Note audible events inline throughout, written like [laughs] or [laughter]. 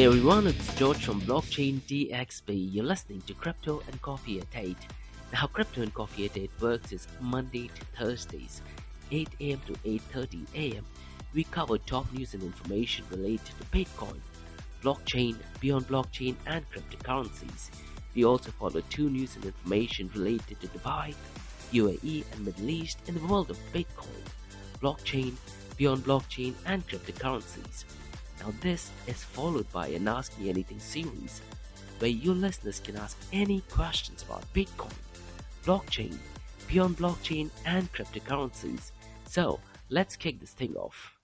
Hey everyone, it's George from Blockchain DXB. You're listening to Crypto and Coffee at 8. Now, how Crypto and Coffee at 8 works is Monday to Thursdays, 8 a.m. to 8.30 a.m. We cover top news and information related to Bitcoin, blockchain, beyond blockchain, and cryptocurrencies. We also follow two news and information related to Dubai, UAE, and Middle East in the world of Bitcoin, blockchain, beyond blockchain, and cryptocurrencies. Now, this is followed by an Ask Me Anything series where your listeners can ask any questions about Bitcoin, blockchain, beyond blockchain, and cryptocurrencies. So, let's kick this thing off.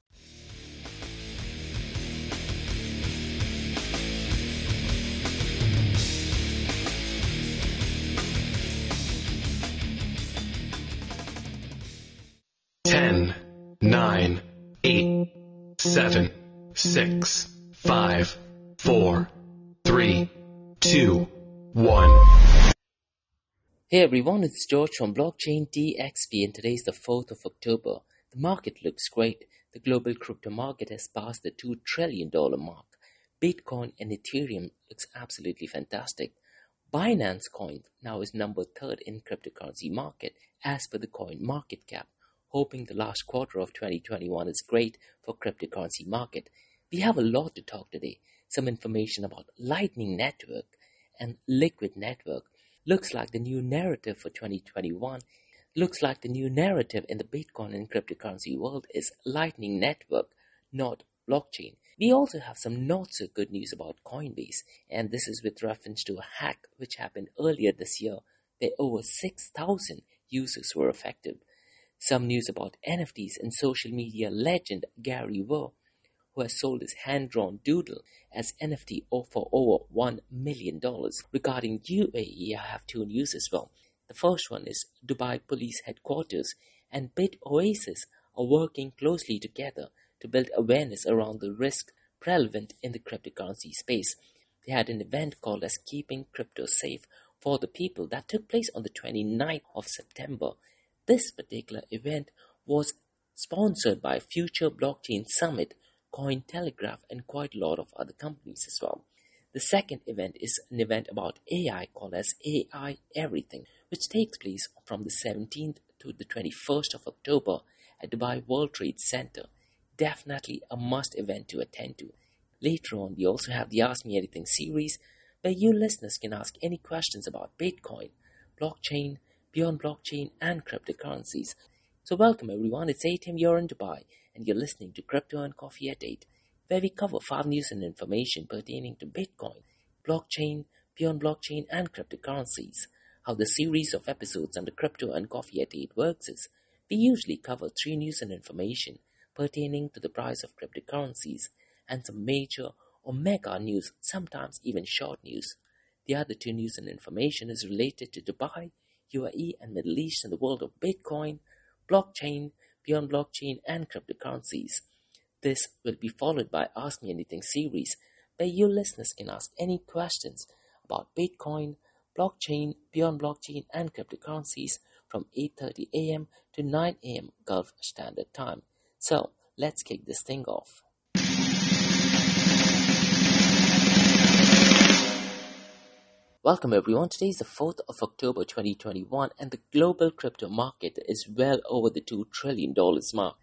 Ten, nine, eight, seven six, mm. five, four, three, two, one. Hey everyone, it's George from Blockchain DXB and today is the 4th of October. The market looks great. The global crypto market has passed the $2 trillion mark. Bitcoin and Ethereum looks absolutely fantastic. Binance Coin now is number third in cryptocurrency market as per the coin market cap hoping the last quarter of 2021 is great for cryptocurrency market we have a lot to talk today. Some information about Lightning Network and Liquid Network. Looks like the new narrative for 2021. Looks like the new narrative in the Bitcoin and cryptocurrency world is Lightning Network, not blockchain. We also have some not so good news about Coinbase, and this is with reference to a hack which happened earlier this year where over 6,000 users were affected. Some news about NFTs and social media legend Gary Wu who has sold his hand-drawn doodle as NFT for over $1 million. Regarding UAE, I have two news as well. The first one is Dubai Police Headquarters and Bit Oasis are working closely together to build awareness around the risk prevalent in the cryptocurrency space. They had an event called as Keeping Crypto Safe for the People that took place on the 29th of September. This particular event was sponsored by Future Blockchain Summit Cointelegraph, and quite a lot of other companies as well. The second event is an event about AI called as AI Everything, which takes place from the 17th to the 21st of October at Dubai World Trade Center. Definitely a must event to attend to. Later on, we also have the Ask Me Anything series where you listeners can ask any questions about Bitcoin, blockchain, beyond blockchain, and cryptocurrencies. So, welcome everyone. It's 8 a.m. here in Dubai and you're listening to Crypto and Coffee at 8, where we cover five news and information pertaining to Bitcoin, blockchain, beyond blockchain, and cryptocurrencies. How the series of episodes under Crypto and Coffee at 8 works is we usually cover three news and information pertaining to the price of cryptocurrencies and some major or mega news, sometimes even short news. The other two news and information is related to Dubai, UAE, and Middle East and the world of Bitcoin, blockchain, beyond blockchain and cryptocurrencies. This will be followed by Ask Me Anything series, where you listeners can ask any questions about Bitcoin, blockchain, beyond blockchain, and cryptocurrencies from 8:30 a.m. to 9 a.m. Gulf Standard Time. So let's kick this thing off. Welcome everyone. Today is the 4th of October 2021 and the global crypto market is well over the $2 trillion mark.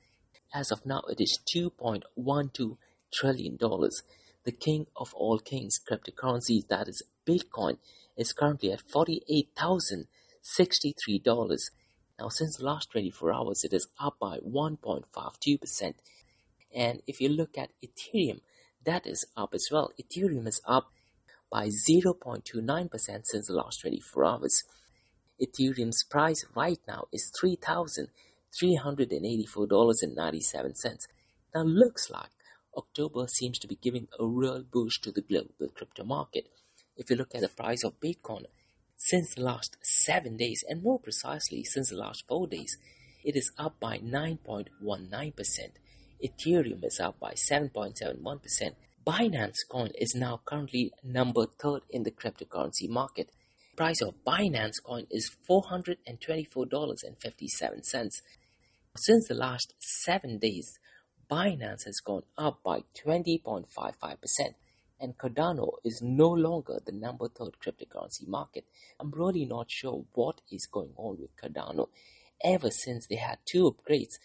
As of now, it is $2.12 trillion. The king of all kings cryptocurrencies, that is Bitcoin, is currently at $48,063. Now, since the last 24 hours, it is up by 1.52%. And if you look at Ethereum, that is up as well. Ethereum is up by 0.29% since the last 24 hours. Ethereum's price right now is $3,384.97. Now looks like October seems to be giving a real boost to the global crypto market. If you look at the price of Bitcoin since the last 7 days and more precisely since the last 4 days, it is up by 9.19%. Ethereum is up by 7.71%. Binance Coin is now currently number third in the cryptocurrency market. Price of Binance Coin is $424.57. Since the last 7 days, Binance has gone up by 20.55% and Cardano is no longer the number third cryptocurrency market. I'm really not sure what is going on with Cardano ever since they had two upgrades.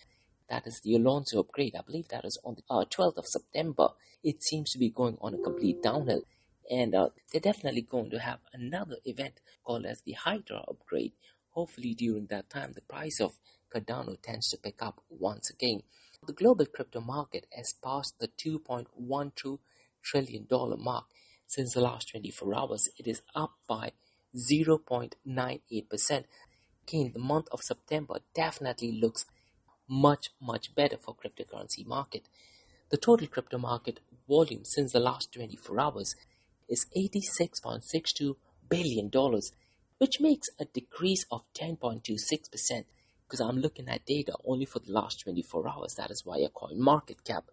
That is the Alonzo upgrade. I believe that is on the uh, 12th of September. It seems to be going on a complete downhill. And uh, they're definitely going to have another event called as the Hydra upgrade. Hopefully, during that time, the price of Cardano tends to pick up once again. The global crypto market has passed the 2.12 trillion dollar mark since the last 24 hours. It is up by 0.98%. Again, the month of September definitely looks much, much better for cryptocurrency market. The total crypto market volume since the last 24 hours is $86.62 billion, which makes a decrease of 10.26% because I'm looking at data only for the last 24 hours. That is why I coin market cap.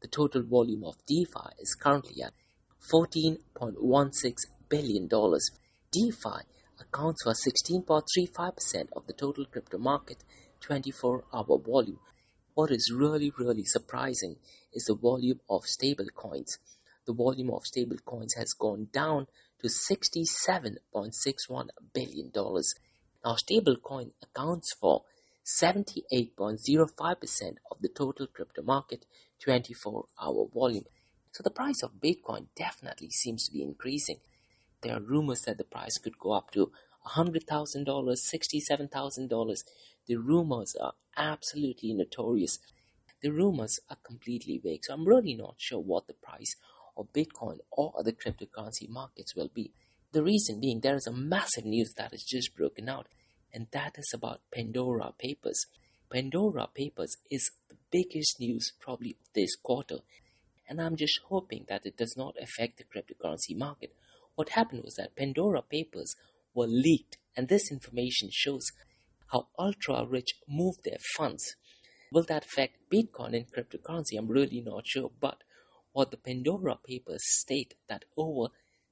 The total volume of DeFi is currently at $14.16 billion. DeFi accounts for 16.35% of the total crypto market 24 hour volume. What is really, really surprising is the volume of stable coins. The volume of stable coins has gone down to $67.61 billion. Now, stablecoin accounts for 78.05% of the total crypto market 24 hour volume. So the price of Bitcoin definitely seems to be increasing. There are rumors that the price could go up to $100,000, $67,000. The rumors are absolutely notorious. The rumors are completely vague, so I'm really not sure what the price of Bitcoin or other cryptocurrency markets will be. The reason being there is a massive news that has just broken out, and that is about Pandora Papers. Pandora Papers is the biggest news probably of this quarter, and I'm just hoping that it does not affect the cryptocurrency market. What happened was that Pandora Papers were leaked, and this information shows how ultra rich move their funds. Will that affect Bitcoin and cryptocurrency? I'm really not sure, but what the Pandora Papers state that over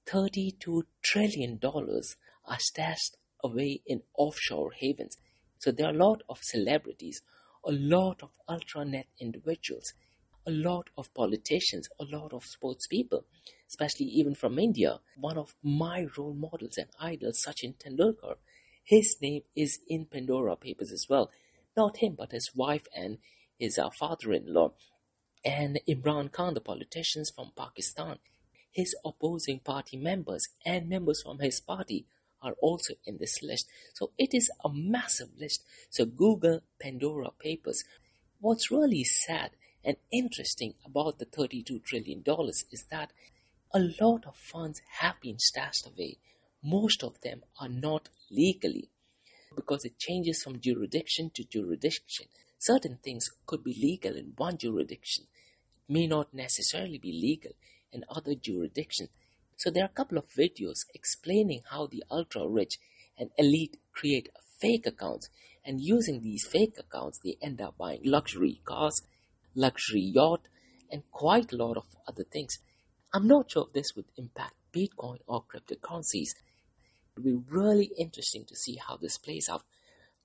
$32 trillion are stashed away in offshore havens. So there are a lot of celebrities, a lot of ultra net individuals, a lot of politicians, a lot of sports people, especially even from India. One of my role models and idols, Sachin Tendulkar, his name is in Pandora Papers as well. Not him, but his wife and his uh, father-in-law. And Imran Khan, the politicians from Pakistan, his opposing party members and members from his party are also in this list. So it is a massive list. So Google Pandora Papers. What's really sad and interesting about the $32 trillion is that a lot of funds have been stashed away. Most of them are not legally because it changes from jurisdiction to jurisdiction. Certain things could be legal in one jurisdiction, it may not necessarily be legal in other jurisdictions. So there are a couple of videos explaining how the ultra rich and elite create fake accounts and using these fake accounts they end up buying luxury cars, luxury yacht and quite a lot of other things. I'm not sure if this would impact Bitcoin or cryptocurrencies. It would be really interesting to see how this plays out.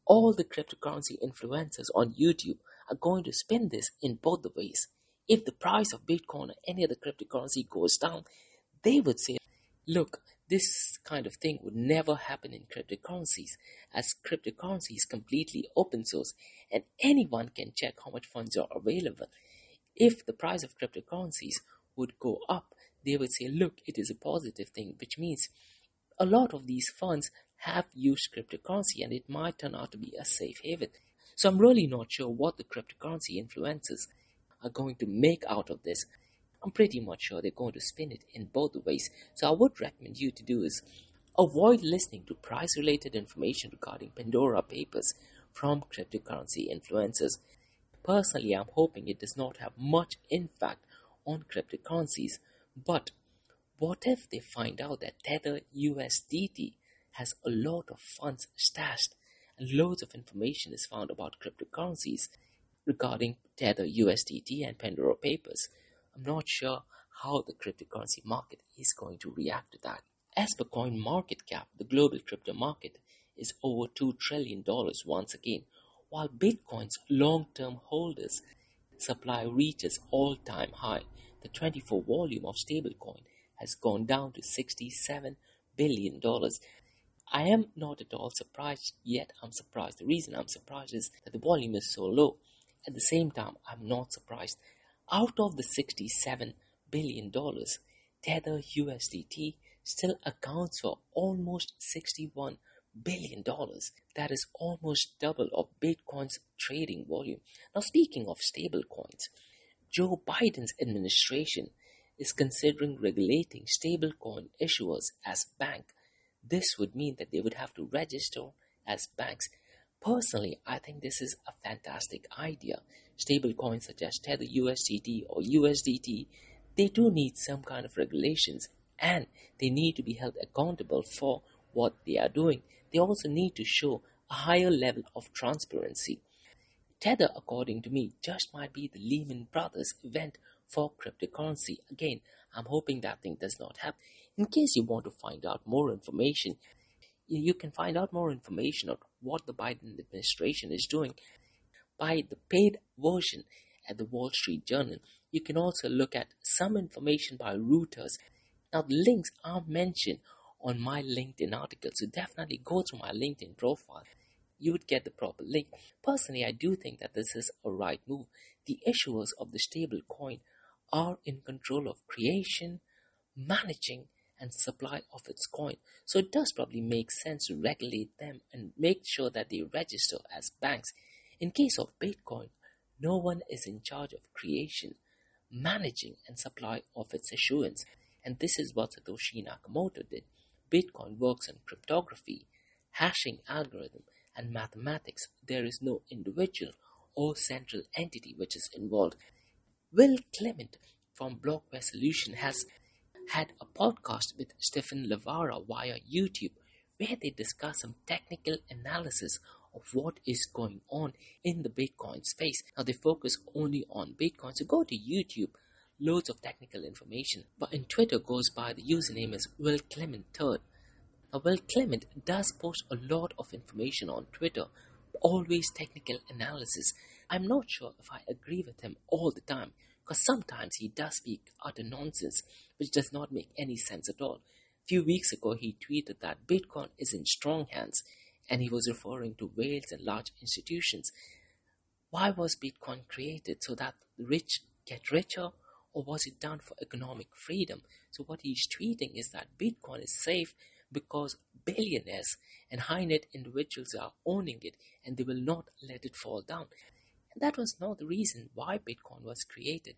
All the cryptocurrency influencers on YouTube are going to spin this in both the ways. If the price of Bitcoin or any other cryptocurrency goes down, they would say, look, this kind of thing would never happen in cryptocurrencies, as cryptocurrency is completely open source and anyone can check how much funds are available. If the price of cryptocurrencies would go up, they would say, look, it is a positive thing, which means a lot of these funds have used cryptocurrency and it might turn out to be a safe haven. So I'm really not sure what the cryptocurrency influencers are going to make out of this. I'm pretty much sure they're going to spin it in both ways. So I would recommend you to do is avoid listening to price related information regarding Pandora papers from cryptocurrency influencers. Personally, I'm hoping it does not have much impact on cryptocurrencies, but what if they find out that Tether USDT has a lot of funds stashed and loads of information is found about cryptocurrencies regarding Tether USDT and Pandora papers? I'm not sure how the cryptocurrency market is going to react to that. As per coin market cap, the global crypto market is over $2 trillion once again, while Bitcoin's long term holders supply reaches all time high. The 24 volume of stablecoin has gone down to $67 billion. I am not at all surprised, yet I'm surprised. The reason I'm surprised is that the volume is so low. At the same time, I'm not surprised. Out of the $67 billion, Tether USDT still accounts for almost $61 billion. That is almost double of Bitcoin's trading volume. Now, speaking of stable coins, Joe Biden's administration is considering regulating stablecoin issuers as bank. This would mean that they would have to register as banks. Personally, I think this is a fantastic idea. Stablecoins such as Tether USDT or USDT, they do need some kind of regulations and they need to be held accountable for what they are doing. They also need to show a higher level of transparency. Tether, according to me, just might be the Lehman Brothers event for cryptocurrency. Again, I'm hoping that thing does not happen. In case you want to find out more information, you can find out more information on what the Biden administration is doing by the paid version at the Wall Street Journal. You can also look at some information by Reuters. Now, the links are mentioned on my LinkedIn article, so definitely go to my LinkedIn profile. You would get the proper link. Personally, I do think that this is a right move. The issuers of the stable coin are in control of creation, managing, and supply of its coin. So it does probably make sense to regulate them and make sure that they register as banks. In case of Bitcoin, no one is in charge of creation, managing, and supply of its issuance. And this is what Satoshi Nakamoto did. Bitcoin works on cryptography, hashing algorithm, and mathematics. There is no individual or central entity which is involved. Will Clemente from Blockware Solution has had a podcast with Stephan Livera via YouTube where they discuss some technical analysis of what is going on in the Bitcoin space. Now they focus only on Bitcoin. So go to YouTube, loads of technical information. But in Twitter goes by the username is Will Clemente Third. Now Will Clemente does post a lot of information on Twitter, always technical analysis. I'm not sure if I agree with him all the time because sometimes he does speak utter nonsense which does not make any sense at all. A few weeks ago, he tweeted that Bitcoin is in strong hands and he was referring to whales and large institutions. Why was Bitcoin created? So that the rich get richer? Or was it done for economic freedom? So, what he's tweeting is that Bitcoin is safe because billionaires and high net individuals are owning it and they will not let it fall down. And that was not the reason why Bitcoin was created.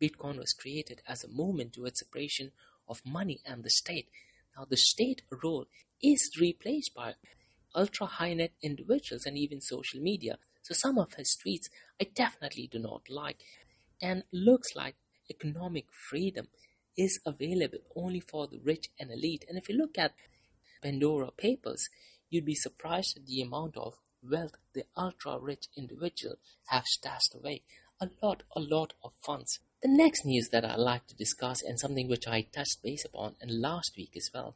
Bitcoin was created as a movement towards separation of money and the state. Now, the state role is replaced by ultra high net individuals and even social media. So, some of his tweets I definitely do not like. And looks like economic freedom is available only for the rich and elite. And if you look at Pandora Papers, you'd be surprised at the amount of wealth the ultra rich individual have stashed away. A lot, a lot of funds. The next news that I'd like to discuss, and something which I touched base upon in last week as well,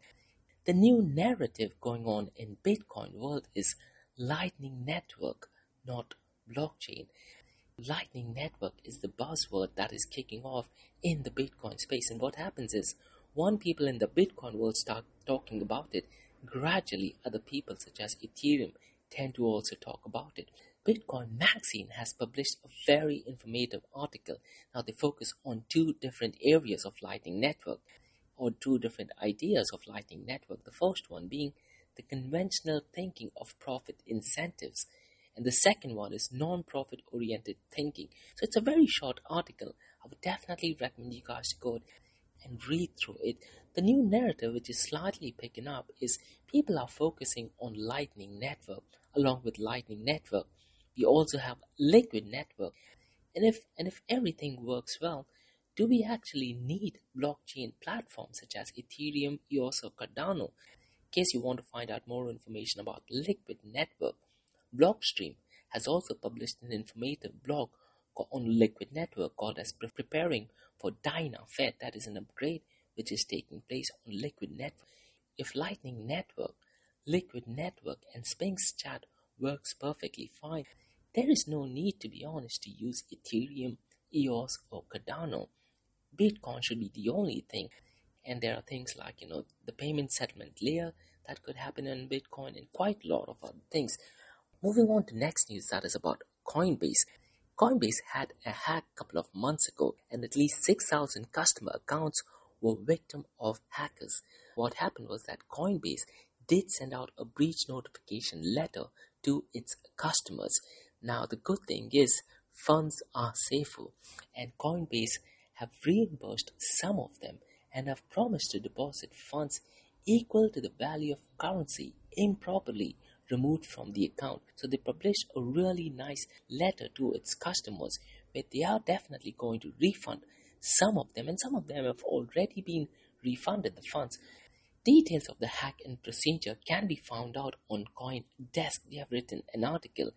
the new narrative going on in Bitcoin world is Lightning Network, not blockchain. Lightning Network is the buzzword that is kicking off in the Bitcoin space. And what happens is, one people in the Bitcoin world start talking about it, gradually other people such as Ethereum tend to also talk about it. Bitcoin Magazine has published a very informative article. Now they focus on two different areas of Lightning Network or two different ideas of Lightning Network. The first one being the conventional thinking of profit incentives and the second one is non-profit oriented thinking. So it's a very short article. I would definitely recommend you guys to go and read through it. The new narrative, which is slightly picking up, is people are focusing on Lightning Network along with Lightning Network. We also have Liquid Network. And if and if everything works well, do we actually need blockchain platforms such as Ethereum, EOS, or Cardano? In case you want to find out more information about Liquid Network, Blockstream has also published an informative blog on Liquid Network called as Preparing for DynaFed. That is an upgrade which is taking place on Liquid Network. If Lightning Network, Liquid Network, and Sphinx Chat works perfectly fine, there is no need, to be honest, to use Ethereum, EOS, or Cardano. Bitcoin should be the only thing. And there are things like, you know, the payment settlement layer that could happen in Bitcoin and quite a lot of other things. Moving on to next news that is about Coinbase. Coinbase had a hack a couple of months ago and at least 6,000 customer accounts were victim of hackers. What happened was that Coinbase did send out a breach notification letter to its customers. Now the good thing is funds are safer and Coinbase have reimbursed some of them and have promised to deposit funds equal to the value of currency improperly removed from the account. So they published a really nice letter to its customers where they are definitely going to refund some of them and some of them have already been refunded the funds. Details of the hack and procedure can be found out on CoinDesk. They have written an article.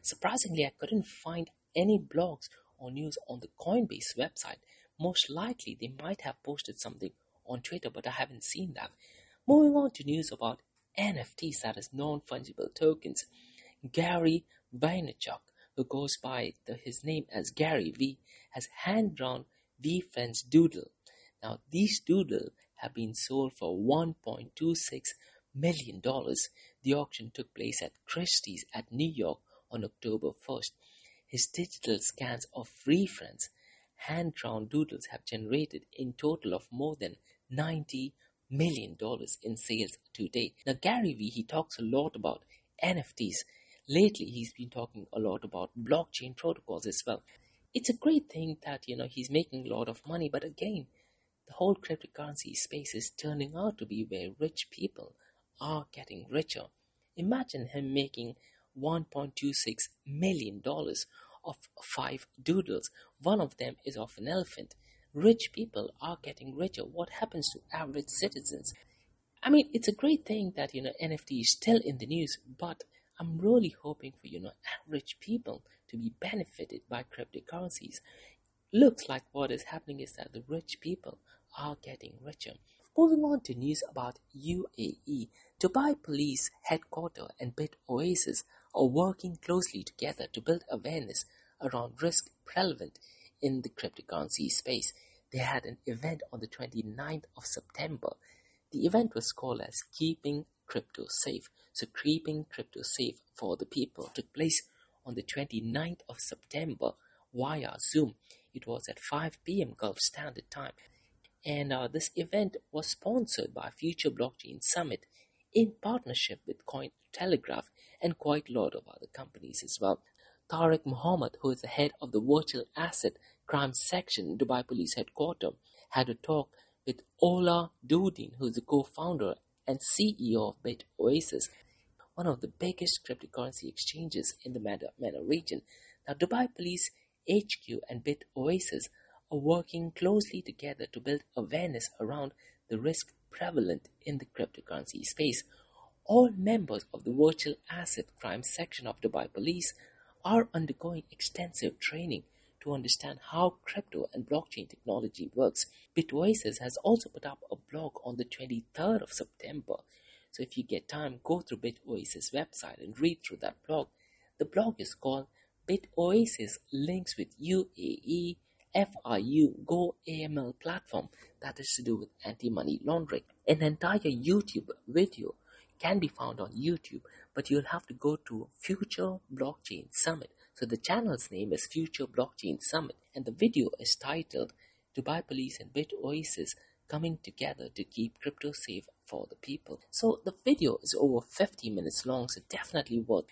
Surprisingly, I couldn't find any blogs or news on the Coinbase website. Most likely, they might have posted something on Twitter, but I haven't seen that. Moving on to news about NFTs, that is non-fungible tokens. Gary Vaynerchuk, who goes by the, his name as Gary Vee, has hand-drawn VeeFriends Doodle. Now, these doodle have been sold for $1.26 million. The auction took place at Christie's at New York on October 1st. His digital scans of VeeFriends hand-drawn doodles have generated in total of more than 90 million dollars in sales today. Now Gary Vee he talks a lot about NFTs. Lately he's been talking a lot about blockchain protocols as well. It's a great thing that you know he's making a lot of money, but again, the whole cryptocurrency space is turning out to be where rich people are getting richer. Imagine him making $1.26 million of five doodles. One of them is of an elephant. Rich people are getting richer. What happens to average citizens? I mean, it's a great thing that, you know, NFT is still in the news, but I'm really hoping for, you know, average people to be benefited by cryptocurrencies. Looks like what is happening is that the rich people are getting richer. Moving on to news about UAE, Dubai Police Headquarters and Bit Oasis are working closely together to build awareness around risk prevalent in the cryptocurrency space. They had an event on the 29th of September. The event was called as Keeping Crypto Safe. So keeping crypto safe for the people took place on the 29th of September via Zoom. It was at 5 p.m. Gulf Standard Time. And uh, this event was sponsored by Future Blockchain Summit in partnership with Cointelegraph and quite a lot of other companies as well. Tariq Muhammad, who is the head of the Virtual Asset Crime Section, Dubai Police Headquarters, had a talk with Ola Doudin, who is the co-founder and CEO of Bit Oasis, one of the biggest cryptocurrency exchanges in the MENA region. Now, Dubai Police HQ and Bit Oasis are working closely together to build awareness around the risk prevalent in the cryptocurrency space. All members of the virtual asset crime section of Dubai Police are undergoing extensive training to understand how crypto and blockchain technology works. Bitoasis has also put up a blog on the 23rd of September. So if you get time, go through Bitoasis website and read through that blog. The blog is called Bitoasis Links with UAE FIU Go AML platform that is to do with anti-money laundering. An entire YouTube video can be found on YouTube, but you'll have to go to Future Blockchain Summit. So the channel's name is Future Blockchain Summit, and the video is titled Dubai Police and Bit Oasis coming together to keep crypto safe for the people. So the video is over 50 minutes long, so definitely worth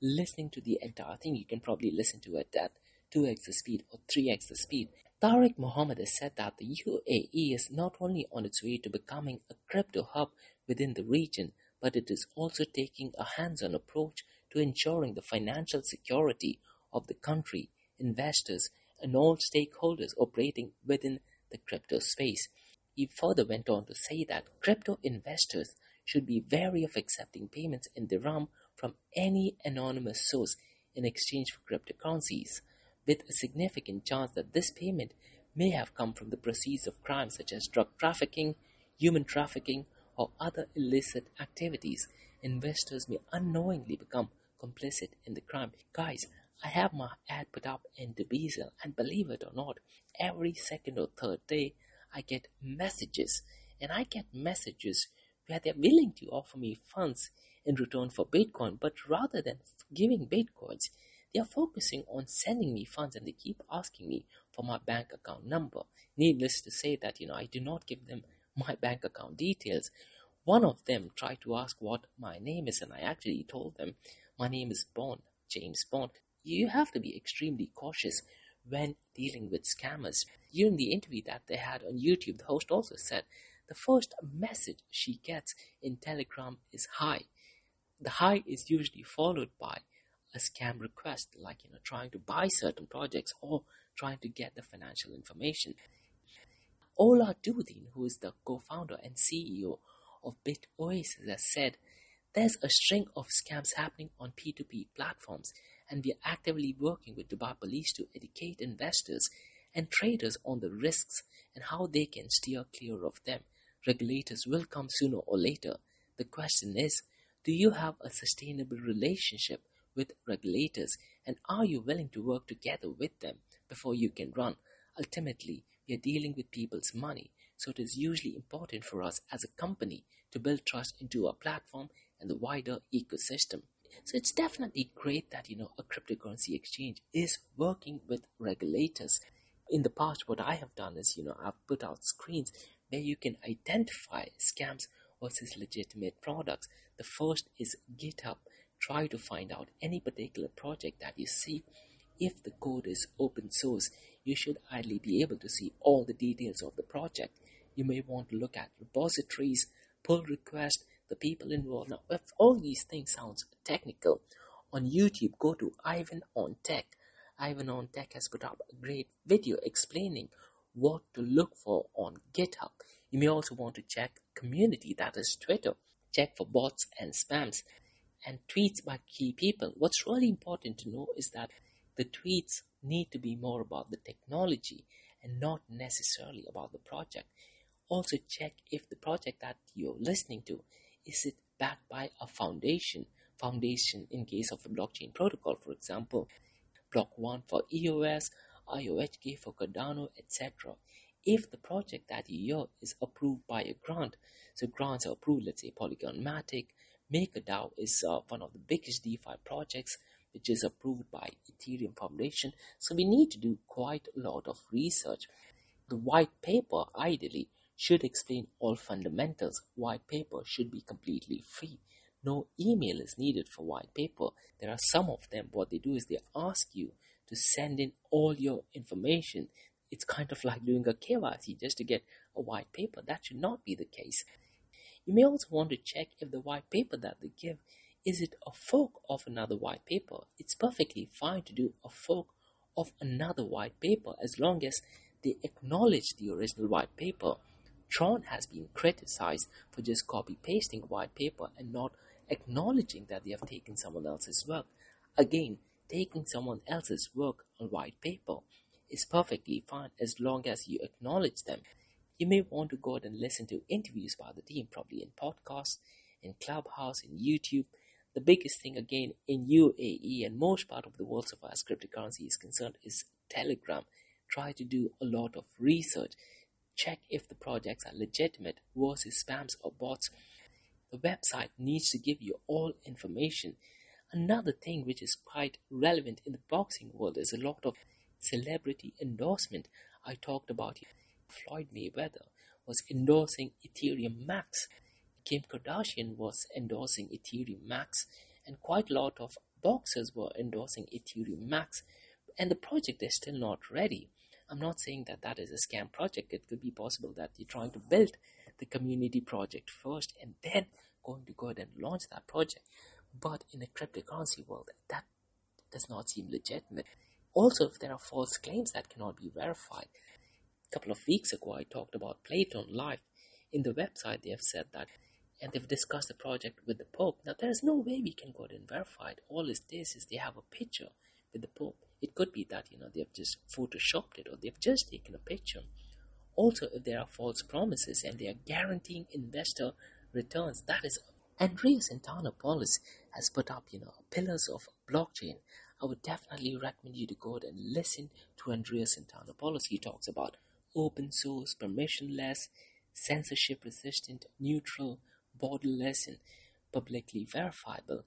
listening to the entire thing. You can probably listen to it at 2x the speed or 3x the speed. Tariq Mohammed has said that the UAE is not only on its way to becoming a crypto hub within the region, but it is also taking a hands-on approach to ensuring the financial security of the country, investors, and all stakeholders operating within the crypto space. He further went on to say that crypto investors should be wary of accepting payments in dirham from any anonymous source in exchange for cryptocurrencies with a significant chance that this payment may have come from the proceeds of crimes such as drug trafficking, human trafficking, or other illicit activities. Investors may unknowingly become complicit in the crime. Guys, I have my ad put up in Dubizzle, and believe it or not, every second or third day I get messages and I get messages where they're willing to offer me funds in return for Bitcoin, but rather than giving Bitcoins, they are focusing on sending me funds and they keep asking me for my bank account number. Needless to say that, you know, I do not give them my bank account details. One of them tried to ask what my name is, and I actually told them my name is Bond, James Bond. You have to be extremely cautious when dealing with scammers. During the interview that they had on YouTube, the host also said the first message she gets in Telegram is hi. The hi is usually followed by a scam request, like you know, trying to buy certain projects or trying to get the financial information. Ola Doudin, who is the co-founder and CEO of BitOasis, has said there's a string of scams happening on P2P platforms, and we are actively working with Dubai police to educate investors and traders on the risks and how they can steer clear of them. Regulators will come sooner or later. The question is, do you have a sustainable relationship with regulators and are you willing to work together with them before you can run? Ultimately, we are dealing with people's money, so it is usually important for us as a company to build trust into our platform and the wider ecosystem. So it's definitely great that you know a cryptocurrency exchange is working with regulators. In the past, what I have done is you know I've put out screens where you can identify scams versus legitimate products. The first is GitHub. Try to find out any particular project that you see. If the code is open source, you should ideally be able to see all the details of the project. You may want to look at repositories, pull requests, the people involved. Now, if all these things sounds technical, on YouTube, go to Ivan on Tech. Ivan on Tech has put up a great video explaining what to look for on GitHub. You may also want to check community, that is Twitter. Check for bots and spams and tweets by key people. What's really important to know is that the tweets need to be more about the technology and not necessarily about the project. Also check if the project that you're listening to is it backed by a foundation. Foundation in case of a blockchain protocol, for example, Block 1 for EOS, IOHK for Cardano, etc. If the project that you hear is approved by a grant, so grants are approved, let's say Polygon Matic, MakerDAO is uh, one of the biggest DeFi projects which is approved by Ethereum Foundation. So we need to do quite a lot of research. The white paper ideally should explain all fundamentals. White paper should be completely free. No email is needed for white paper. There are some of them, what they do is they ask you to send in all your information. It's kind of like doing a KYC just to get a white paper. That should not be the case. You may also want to check if the white paper that they give is it a fork of another white paper. It's perfectly fine to do a fork of another white paper as long as they acknowledge the original white paper. Tron has been criticized for just copy pasting white paper and not acknowledging that they have taken someone else's work. Again, taking someone else's work on white paper is perfectly fine as long as you acknowledge them. You may want to go ahead and listen to interviews by the team, probably in podcasts, in Clubhouse, in YouTube. The biggest thing again in UAE and most part of the world so far as cryptocurrency is concerned is Telegram. Try to do a lot of research. Check if the projects are legitimate versus spams or bots. The website needs to give you all information. Another thing which is quite relevant in the boxing world is a lot of celebrity endorsement. I talked about Floyd Mayweather was endorsing Ethereum Max. Kim Kardashian was endorsing Ethereum Max, and quite a lot of boxers were endorsing Ethereum Max. And the project is still not ready. I'm not saying that that is a scam project. It could be possible that you're trying to build the community project first and then going to go ahead and launch that project. But in a cryptocurrency world, that does not seem legitimate. Also, if there are false claims that cannot be verified, a couple of weeks ago, I talked about Platon Live. In the website, they have said that, and they've discussed the project with the Pope. Now, there is no way we can go ahead and verify it. All it is is they have a picture with the Pope. It could be that, you know, they've just photoshopped it or they've just taken a picture. Also, if there are false promises and they are guaranteeing investor returns, that is Andreas Antonopoulos has put up, you know, pillars of blockchain. I would definitely recommend you to go and listen to Andreas Antonopoulos. He talks about open source, permissionless, censorship resistant, neutral, borderless, and publicly verifiable.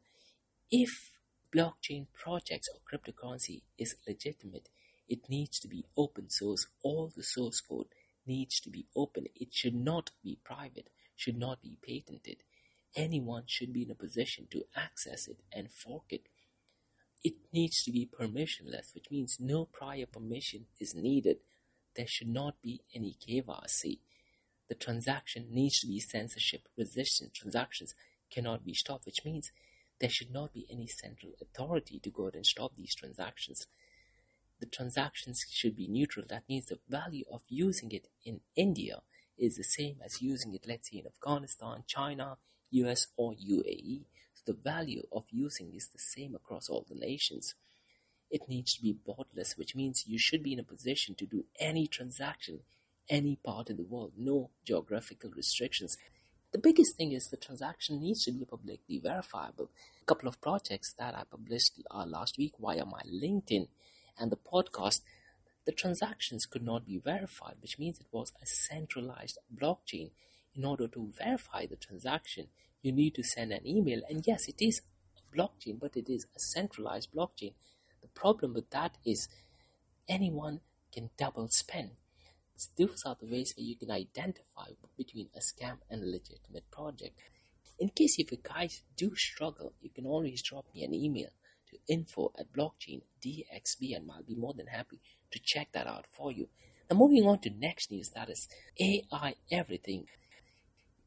If blockchain projects or cryptocurrency is legitimate, it needs to be open source. All the source code needs to be open. It should not be private, should not be patented. Anyone should be in a position to access it and fork it. It needs to be permissionless, which means no prior permission is needed. There should not be any KYC. The transaction needs to be censorship resistant. Transactions cannot be stopped, which means there should not be any central authority to go ahead and stop these transactions. The transactions should be neutral. That means the value of using it in India is the same as using it, let's say, in Afghanistan, China, US, or UAE. So the value of using is the same across all the nations. It needs to be borderless, which means you should be in a position to do any transaction, any part of the world, no geographical restrictions. The biggest thing is the transaction needs to be publicly verifiable. A couple of projects that I published uh, last week via my LinkedIn and the podcast, the transactions could not be verified, which means it was a centralized blockchain. In order to verify the transaction, you need to send an email. And yes, it is a blockchain, but it is a centralized blockchain. The problem with that is anyone can double spend. Those are the ways where you can identify between a scam and a legitimate project. In case if you guys do struggle, you can always drop me an email to info at blockchain.dxb and I'll be more than happy to check that out for you. Now moving on to next news, that is AI everything.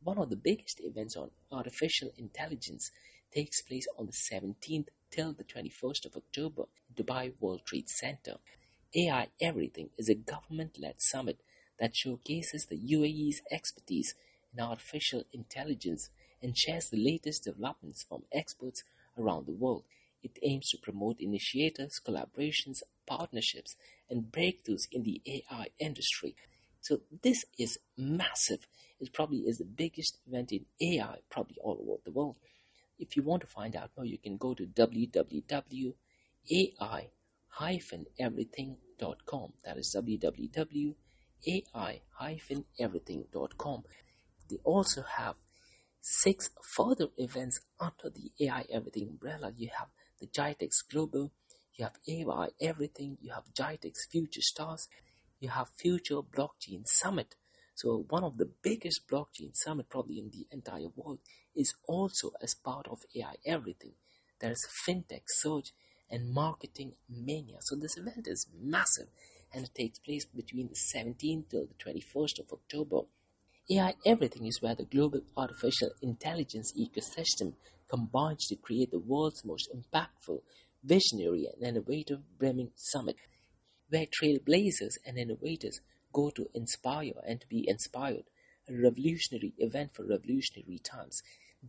One of the biggest events on artificial intelligence takes place on the 17th till the 21st of October, Dubai World Trade Center. AI Everything is a government led summit that showcases the UAE's expertise in artificial intelligence and shares the latest developments from experts around the world. It aims to promote initiators, collaborations, partnerships, and breakthroughs in the AI industry. So this is massive. It probably is the biggest event in AI, probably all over the world. If you want to find out more, you can go to www.ai everything.com. That is www.ai-everything.com. They also have six further events under the AI Everything umbrella. You have the GITEX Global, you have AI Everything, you have GITEX Future Stars, you have Future Blockchain Summit. So one of the biggest blockchain summit probably in the entire world is also as part of AI Everything. There's FinTech Surge and Marketing Mania. So this event is massive and it takes place between the 17th till the 21st of October. AI Everything is where the global artificial intelligence ecosystem combines to create the world's most impactful, visionary, and innovative brimming summit, where trailblazers and innovators go to inspire and to be inspired, a revolutionary event for revolutionary times.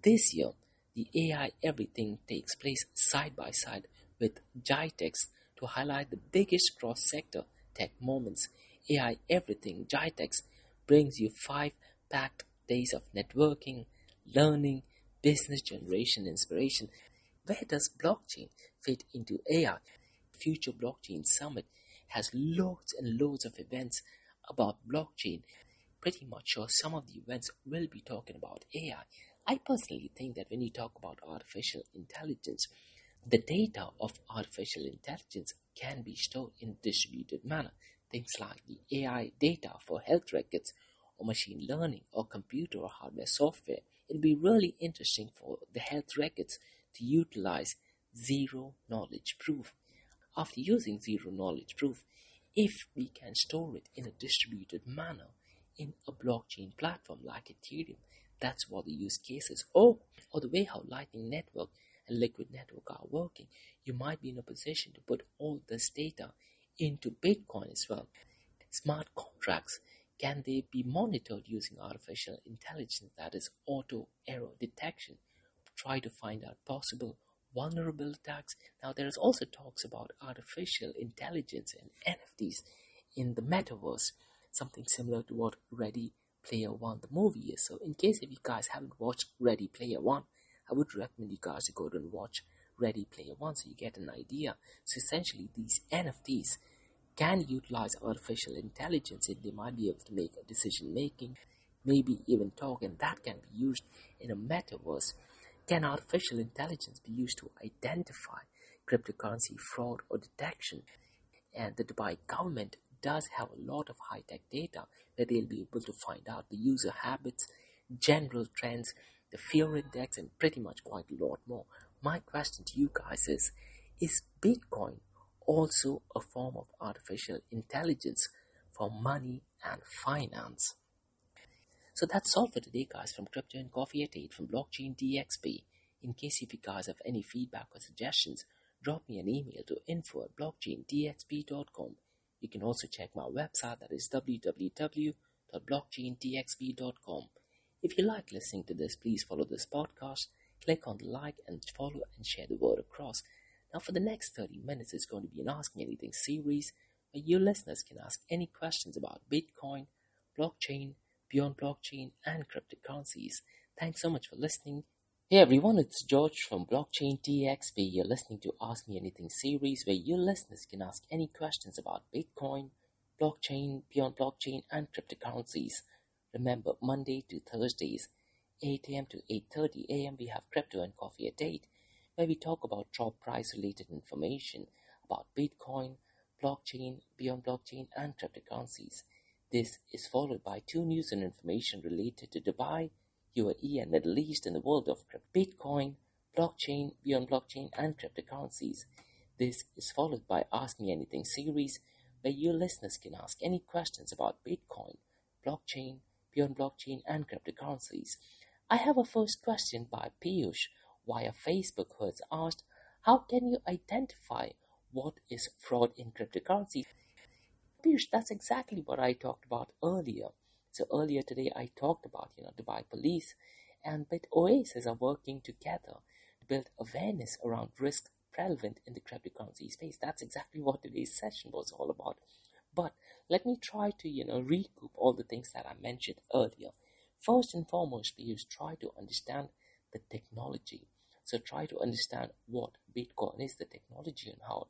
This year, the AI Everything takes place side by side with GITEX to highlight the biggest cross-sector tech moments. AI Everything GITEX brings you five packed days of networking, learning, business generation inspiration. Where does blockchain fit into AI? Future Blockchain Summit has loads and loads of events about blockchain. Pretty much sure some of the events will be talking about AI. I personally think that when you talk about artificial intelligence, the data of artificial intelligence can be stored in distributed manner. Things like the AI data for health records or machine learning or computer or hardware software. It'll be really interesting for the health records to utilize zero knowledge proof. After using zero knowledge proof, if we can store it in a distributed manner in a blockchain platform like Ethereum, that's what the use cases. Or, or the way how Lightning Network and Liquid Network are working, you might be in a position to put all this data into Bitcoin as well. Smart contracts, can they be monitored using artificial intelligence that is auto error detection try to find out possible vulnerable attacks? Now there is also talks about artificial intelligence and NFTs in the metaverse, something similar to what Ready Player One the movie is. So in case if you guys haven't watched Ready Player One, I would recommend you guys to go and watch Ready Player One so you get an idea. So essentially, these NFTs can utilize artificial intelligence and they might be able to make a decision making, maybe even token that can be used in a metaverse. Can artificial intelligence be used to identify cryptocurrency fraud or detection? And the Dubai government does have a lot of high tech data that they'll be able to find out the user habits, general trends, the fear index, and pretty much quite a lot more. My question to you guys is Is Bitcoin also a form of artificial intelligence for money and finance? So that's all for today, guys, from Crypto and Coffee at 8 from Blockchain DXB. In case if you guys have any feedback or suggestions, drop me an email to info at blockchaindxb.com. You can also check my website that is www.blockchaindxb.com. If you like listening to this, please follow this podcast, click on the like and follow and share the word across. Now, for the next 30 minutes, it's going to be an Ask Me Anything series where you listeners can ask any questions about Bitcoin, blockchain, beyond blockchain, and cryptocurrencies. Thanks so much for listening. Hey everyone, it's George from Blockchain DXB. You're listening to Ask Me Anything series where you listeners can ask any questions about Bitcoin, blockchain, beyond blockchain, and cryptocurrencies. Remember, Monday to Thursdays, 8 a.m. to 8.30 a.m. we have Crypto and Coffee at 8 where we talk about job price related information about Bitcoin, blockchain, beyond blockchain, and cryptocurrencies. This is followed by two news and information related to Dubai, UAE, and Middle East in the world of Bitcoin, blockchain, beyond blockchain, and cryptocurrencies. This is followed by Ask Me Anything series, where you listeners can ask any questions about Bitcoin, blockchain, beyond blockchain, and cryptocurrencies. I have a first question by Piyush via Facebook who has asked, How can you identify what is fraud in cryptocurrency? That's exactly what I talked about earlier. So earlier today, I talked about, you know, Dubai police and BitOasis are working together to build awareness around risk prevalent in the cryptocurrency space. That's exactly what today's session was all about. But let me try to, you know, recoup all the things that I mentioned earlier. First and foremost, Piyush, try to understand the technology. So try to understand what Bitcoin is, the technology and how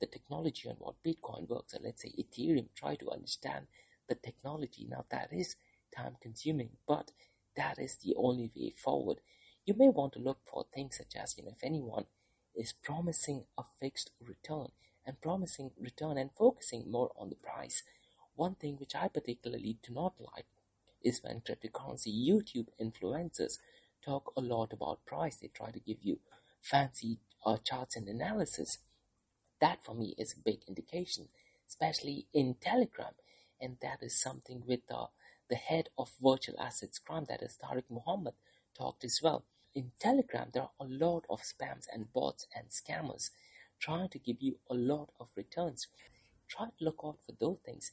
the technology and what Bitcoin works. And let's say Ethereum, try to understand the technology. Now that is time consuming, but that is the only way forward. You may want to look for things such as, you know, if anyone is promising a fixed return and promising return and focusing more on the price. One thing which I particularly do not like is when cryptocurrency YouTube influencers talk a lot about price. They try to give you fancy uh, charts and analysis. That for me is a big indication, especially in Telegram. And that is something with uh, the head of virtual assets crime, that is Tariq Muhammad, talked as well. In Telegram, there are a lot of spams and bots and scammers trying to give you a lot of returns. Try to look out for those things.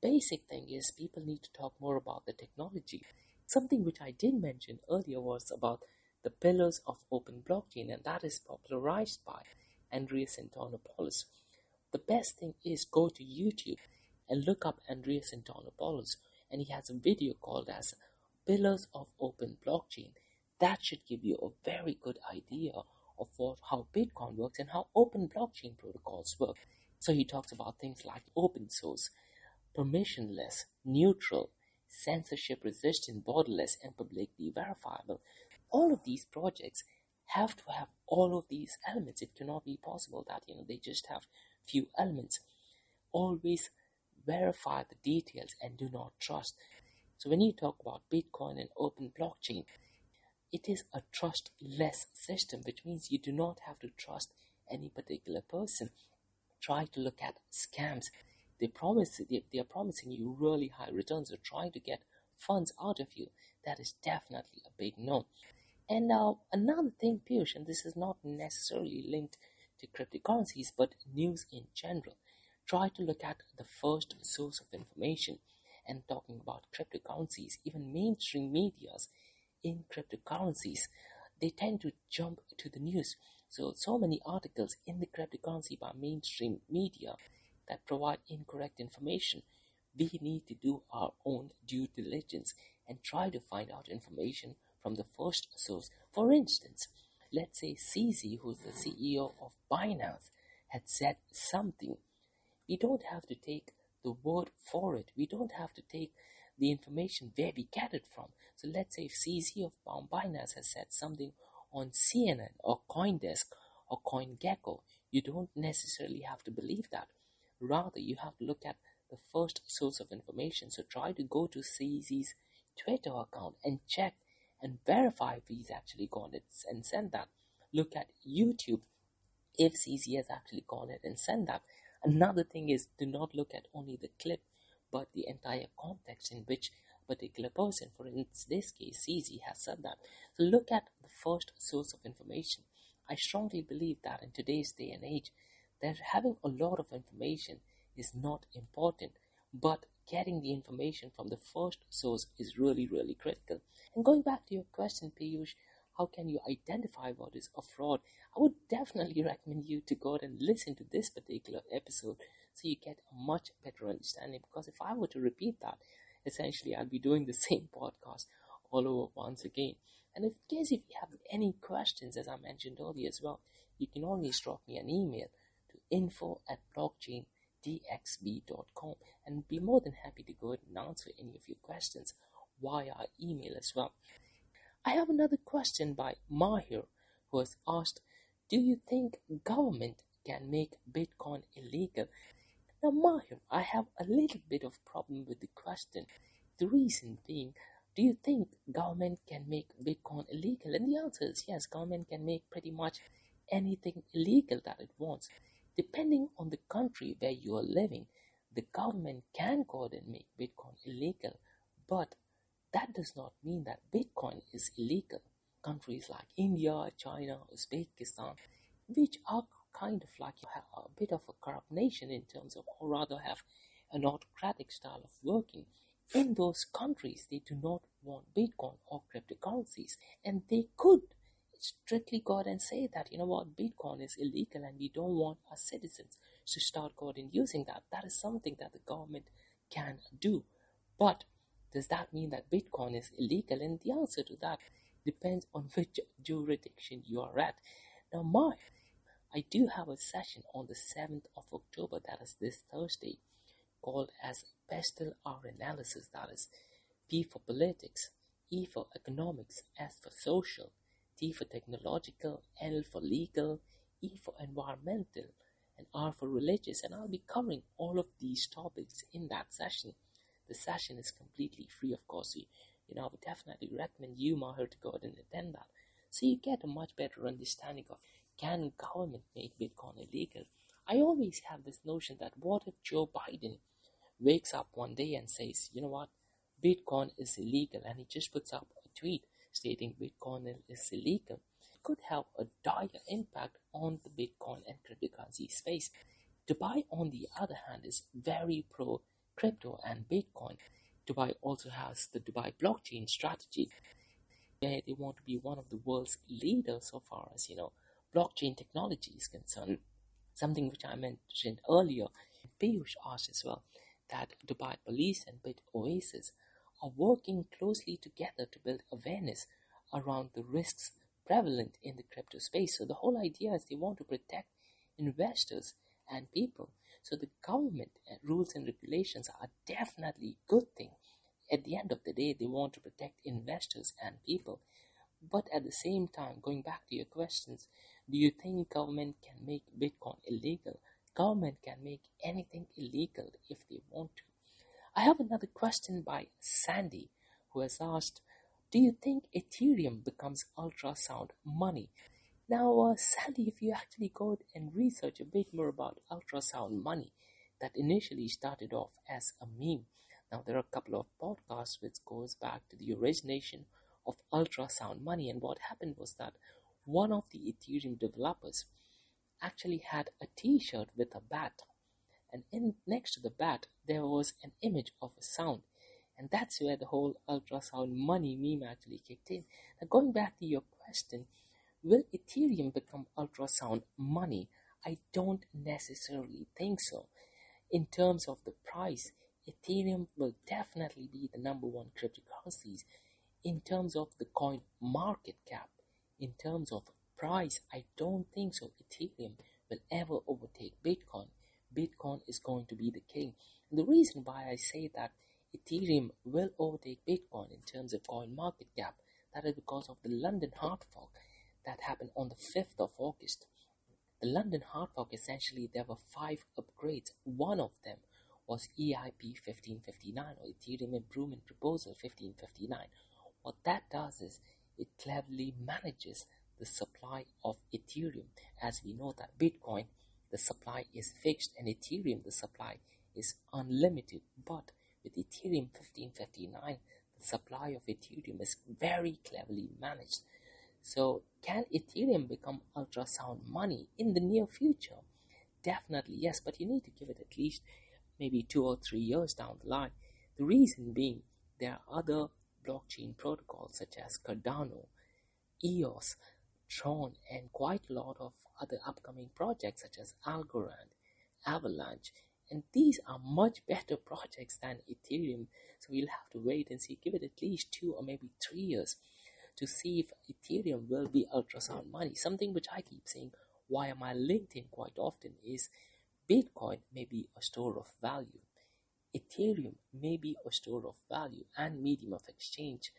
Basic thing is people need to talk more about the technology. Something which I did mention earlier was about the pillars of open blockchain, and that is popularized by Andreas Antonopoulos. The best thing is go to YouTube and look up Andreas Antonopoulos, and he has a video called as Pillars of Open Blockchain. That should give you a very good idea of what, how Bitcoin works and how open blockchain protocols work. So he talks about things like open source, permissionless, neutral, censorship resistant, borderless, and publicly verifiable. All of these projects have to have all of these elements. It cannot be possible that you know they just have few elements. Always verify the details and do not trust. So when you talk about Bitcoin and open blockchain, it is a trustless system, which means you do not have to trust any particular person. Try to look at scams they promise they, they are promising you really high returns or trying to get funds out of you. That is definitely a big no. And now another thing, Piyush, and this is not necessarily linked to cryptocurrencies, but news in general. Try to look at the first source of information. And talking about cryptocurrencies, even mainstream medias in cryptocurrencies, they tend to jump to the news. So, so many articles in the cryptocurrency by mainstream media that provide incorrect information. We need to do our own due diligence and try to find out information from the first source. For instance, let's say CZ, who's the CEO of Binance, had said something. We don't have to take the word for it. We don't have to take the information where we get it from. So let's say if CZ of Binance has said something on CNN or CoinDesk or CoinGecko, you don't necessarily have to believe that. Rather, you have to look at the first source of information. So try to go to CZ's Twitter account and check and verify if he's actually gone and sent that. Look at YouTube if CZ has actually gone it and sent that. Another thing is do not look at only the clip but the entire context in which particular person, for in this case, CZ, has said that. So look at the first source of information. I strongly believe that in today's day and age, that having a lot of information is not important, but getting the information from the first source is really, really critical. And going back to your question, Piyush, how can you identify what is a fraud? I would definitely [laughs] recommend you to go and listen to this particular episode so you get a much better understanding. Because if I were to repeat that, essentially I'll be doing the [laughs] same podcast all over once again. And in case if you have any questions, as I mentioned earlier as well, you can always drop me an email to info at blockchaindxb.com and be more than happy to go ahead and answer any of your questions via email as well. I have another question by Mahir who has asked, do you think government can make Bitcoin illegal? Now, Mahir, I have a little bit of problem with the question. The reason being, do you think government can make Bitcoin illegal? And the answer is yes, government can make pretty much anything illegal that it wants. Depending on the country where you are living, the government can go ahead and make Bitcoin illegal, but that does not mean that Bitcoin is illegal. Countries like India, China, Uzbekistan, which are kind of like a bit of a corrupt nation in terms of, or rather have an autocratic style of working. In those countries, they do not want Bitcoin or cryptocurrencies, and they could strictly go out and say that, you know what, Bitcoin is illegal and we don't want our citizens to start going and using that. That is something that the government can do. But does that mean that Bitcoin is illegal? And the answer to that depends on [laughs] which jurisdiction you are at. Now, my I do have a session on the 7th of October, that is this Thursday, called as Pestle R Analysis, that is P for Politics, E for Economics, S for Social, T for Technological, L for Legal, E for Environmental, and R for Religious, and I'll be covering all of these topics in that session. The session is completely free, of course. You, you know, I would definitely recommend you, Mahir, to go ahead and attend that so you get a much better understanding of can government make Bitcoin illegal? I always have this notion that what if Joe Biden wakes up one day and says, you know what, Bitcoin is illegal, and he just puts up a tweet stating Bitcoin is illegal. Could have a dire impact on the Bitcoin and cryptocurrency space. Dubai, on the other hand, is very pro crypto and Bitcoin. Dubai also has the Dubai blockchain strategy. Where they want to be one of the world's leaders so far as you know blockchain technology is concerned, something which I mentioned earlier, Piyush asked as well, that Dubai Police and Bit Oasis are working closely together to build awareness around the risks prevalent in the crypto space. So the whole idea is they want to protect investors and people. So the government uh, rules and regulations are definitely a good thing. At the end of the day, they want to protect investors and people. But at the same time, going back to your questions, do you think government can make Bitcoin illegal? Government can make anything illegal if they want to. I have another question by Sandy who has asked, do you think Ethereum becomes ultrasound money? Now, uh, Sandy, if you actually go and research a bit more about ultrasound money, that initially started off as a meme. Now, there are a couple of podcasts which goes back to the origination of ultrasound money, and what happened was that one of the Ethereum developers actually had a t-shirt with a bat and in next to the bat there was an image of a sound and that's where the whole ultrasound money meme actually kicked in now going back to your question will ethereum become ultrasound money i don't necessarily think so in terms of the price ethereum will definitely be the number one cryptocurrencies in terms of the coin market cap in terms of price, I don't think so. Ethereum will ever overtake Bitcoin. Bitcoin is going to be the king. And the reason why I say that Ethereum will overtake Bitcoin in terms of coin market cap. That is because of the London hard fork that happened on the 5th of August. The London hard fork essentially there were five upgrades. One of them was EIP 1559 or Ethereum Improvement Proposal 1559. What that does is it cleverly manages the supply of Ethereum. As we know that Bitcoin, the supply is fixed and Ethereum, the supply is unlimited. But with Ethereum 1559, the supply of Ethereum is very cleverly managed. So can Ethereum become ultrasound money in the near future? Definitely yes, but you need to give it at least maybe two or three years down the line. The reason being there are other blockchain protocols such as Cardano, EOS, Tron, and quite a lot of other upcoming projects such as Algorand, Avalanche, and these are much better projects than Ethereum. So we'll have to wait and see, give it at least two or maybe three years to see if Ethereum will be ultrasound money. Something which I keep saying via my LinkedIn quite often is Bitcoin may be a store of value. Ethereum may be a store of value and medium of exchange.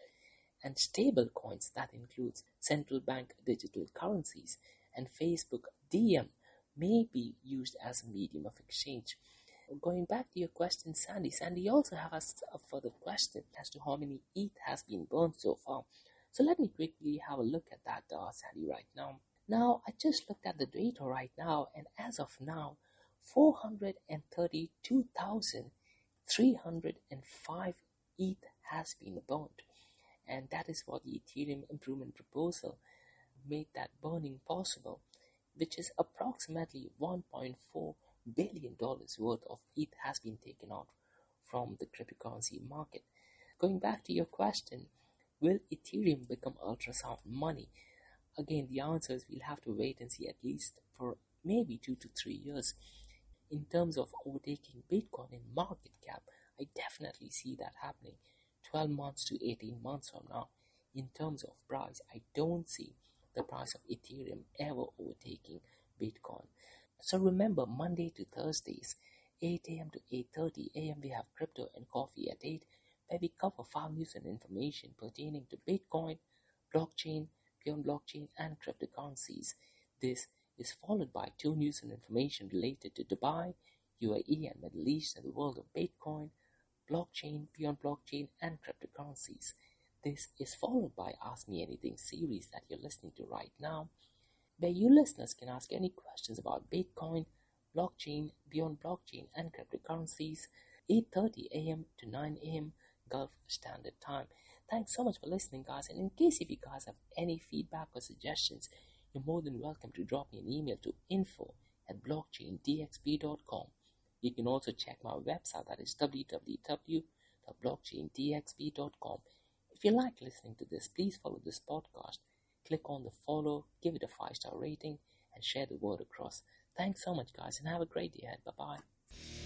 And stable coins that includes central bank digital currencies and Facebook Diem may be used as a medium of exchange. Going back to your question, Sandy, Sandy also has a further question as to how many ETH has been burned so far. So let me quickly have a look at that, uh, Sandy, right now. Now, I just looked at the data right now, and as of now, 432,305 ETH has been burned. And that is what the Ethereum improvement proposal made that burning possible, which is approximately 1.4 billion dollars worth of ETH has been taken out from the cryptocurrency market. Going back to your question, will Ethereum become ultrasound money? Again, the answer is we'll have to wait and see at least for maybe two to three years. In terms of overtaking Bitcoin in market cap, I definitely see that happening 12 months to 18 months from now. In terms of price, I don't see the price of Ethereum ever overtaking Bitcoin. So remember, Monday to Thursdays, 8 a.m. to 8.30 a.m. we have crypto and coffee at 8 where we cover farm news and information pertaining to Bitcoin, blockchain, beyond blockchain and cryptocurrencies. This is followed by two news and information related to Dubai, UAE and Middle East and the world of Bitcoin, blockchain, beyond blockchain and cryptocurrencies. This is followed by Ask Me Anything series that you're listening to right now where you listeners can ask any questions about Bitcoin, blockchain, beyond blockchain, and cryptocurrencies, 8.30 a.m. to 9 a.m. Gulf Standard Time. Thanks so much for listening, guys. And in case if you guys have any feedback or suggestions, you're more than welcome to drop me an email to info at blockchaindxb.com. You can also check my website that is www.blockchaindxb.com. If you like listening to this, please follow this podcast click on the follow, give it a five star rating, and share the word across. Thanks so much, guys, and have a great day ahead. Bye bye.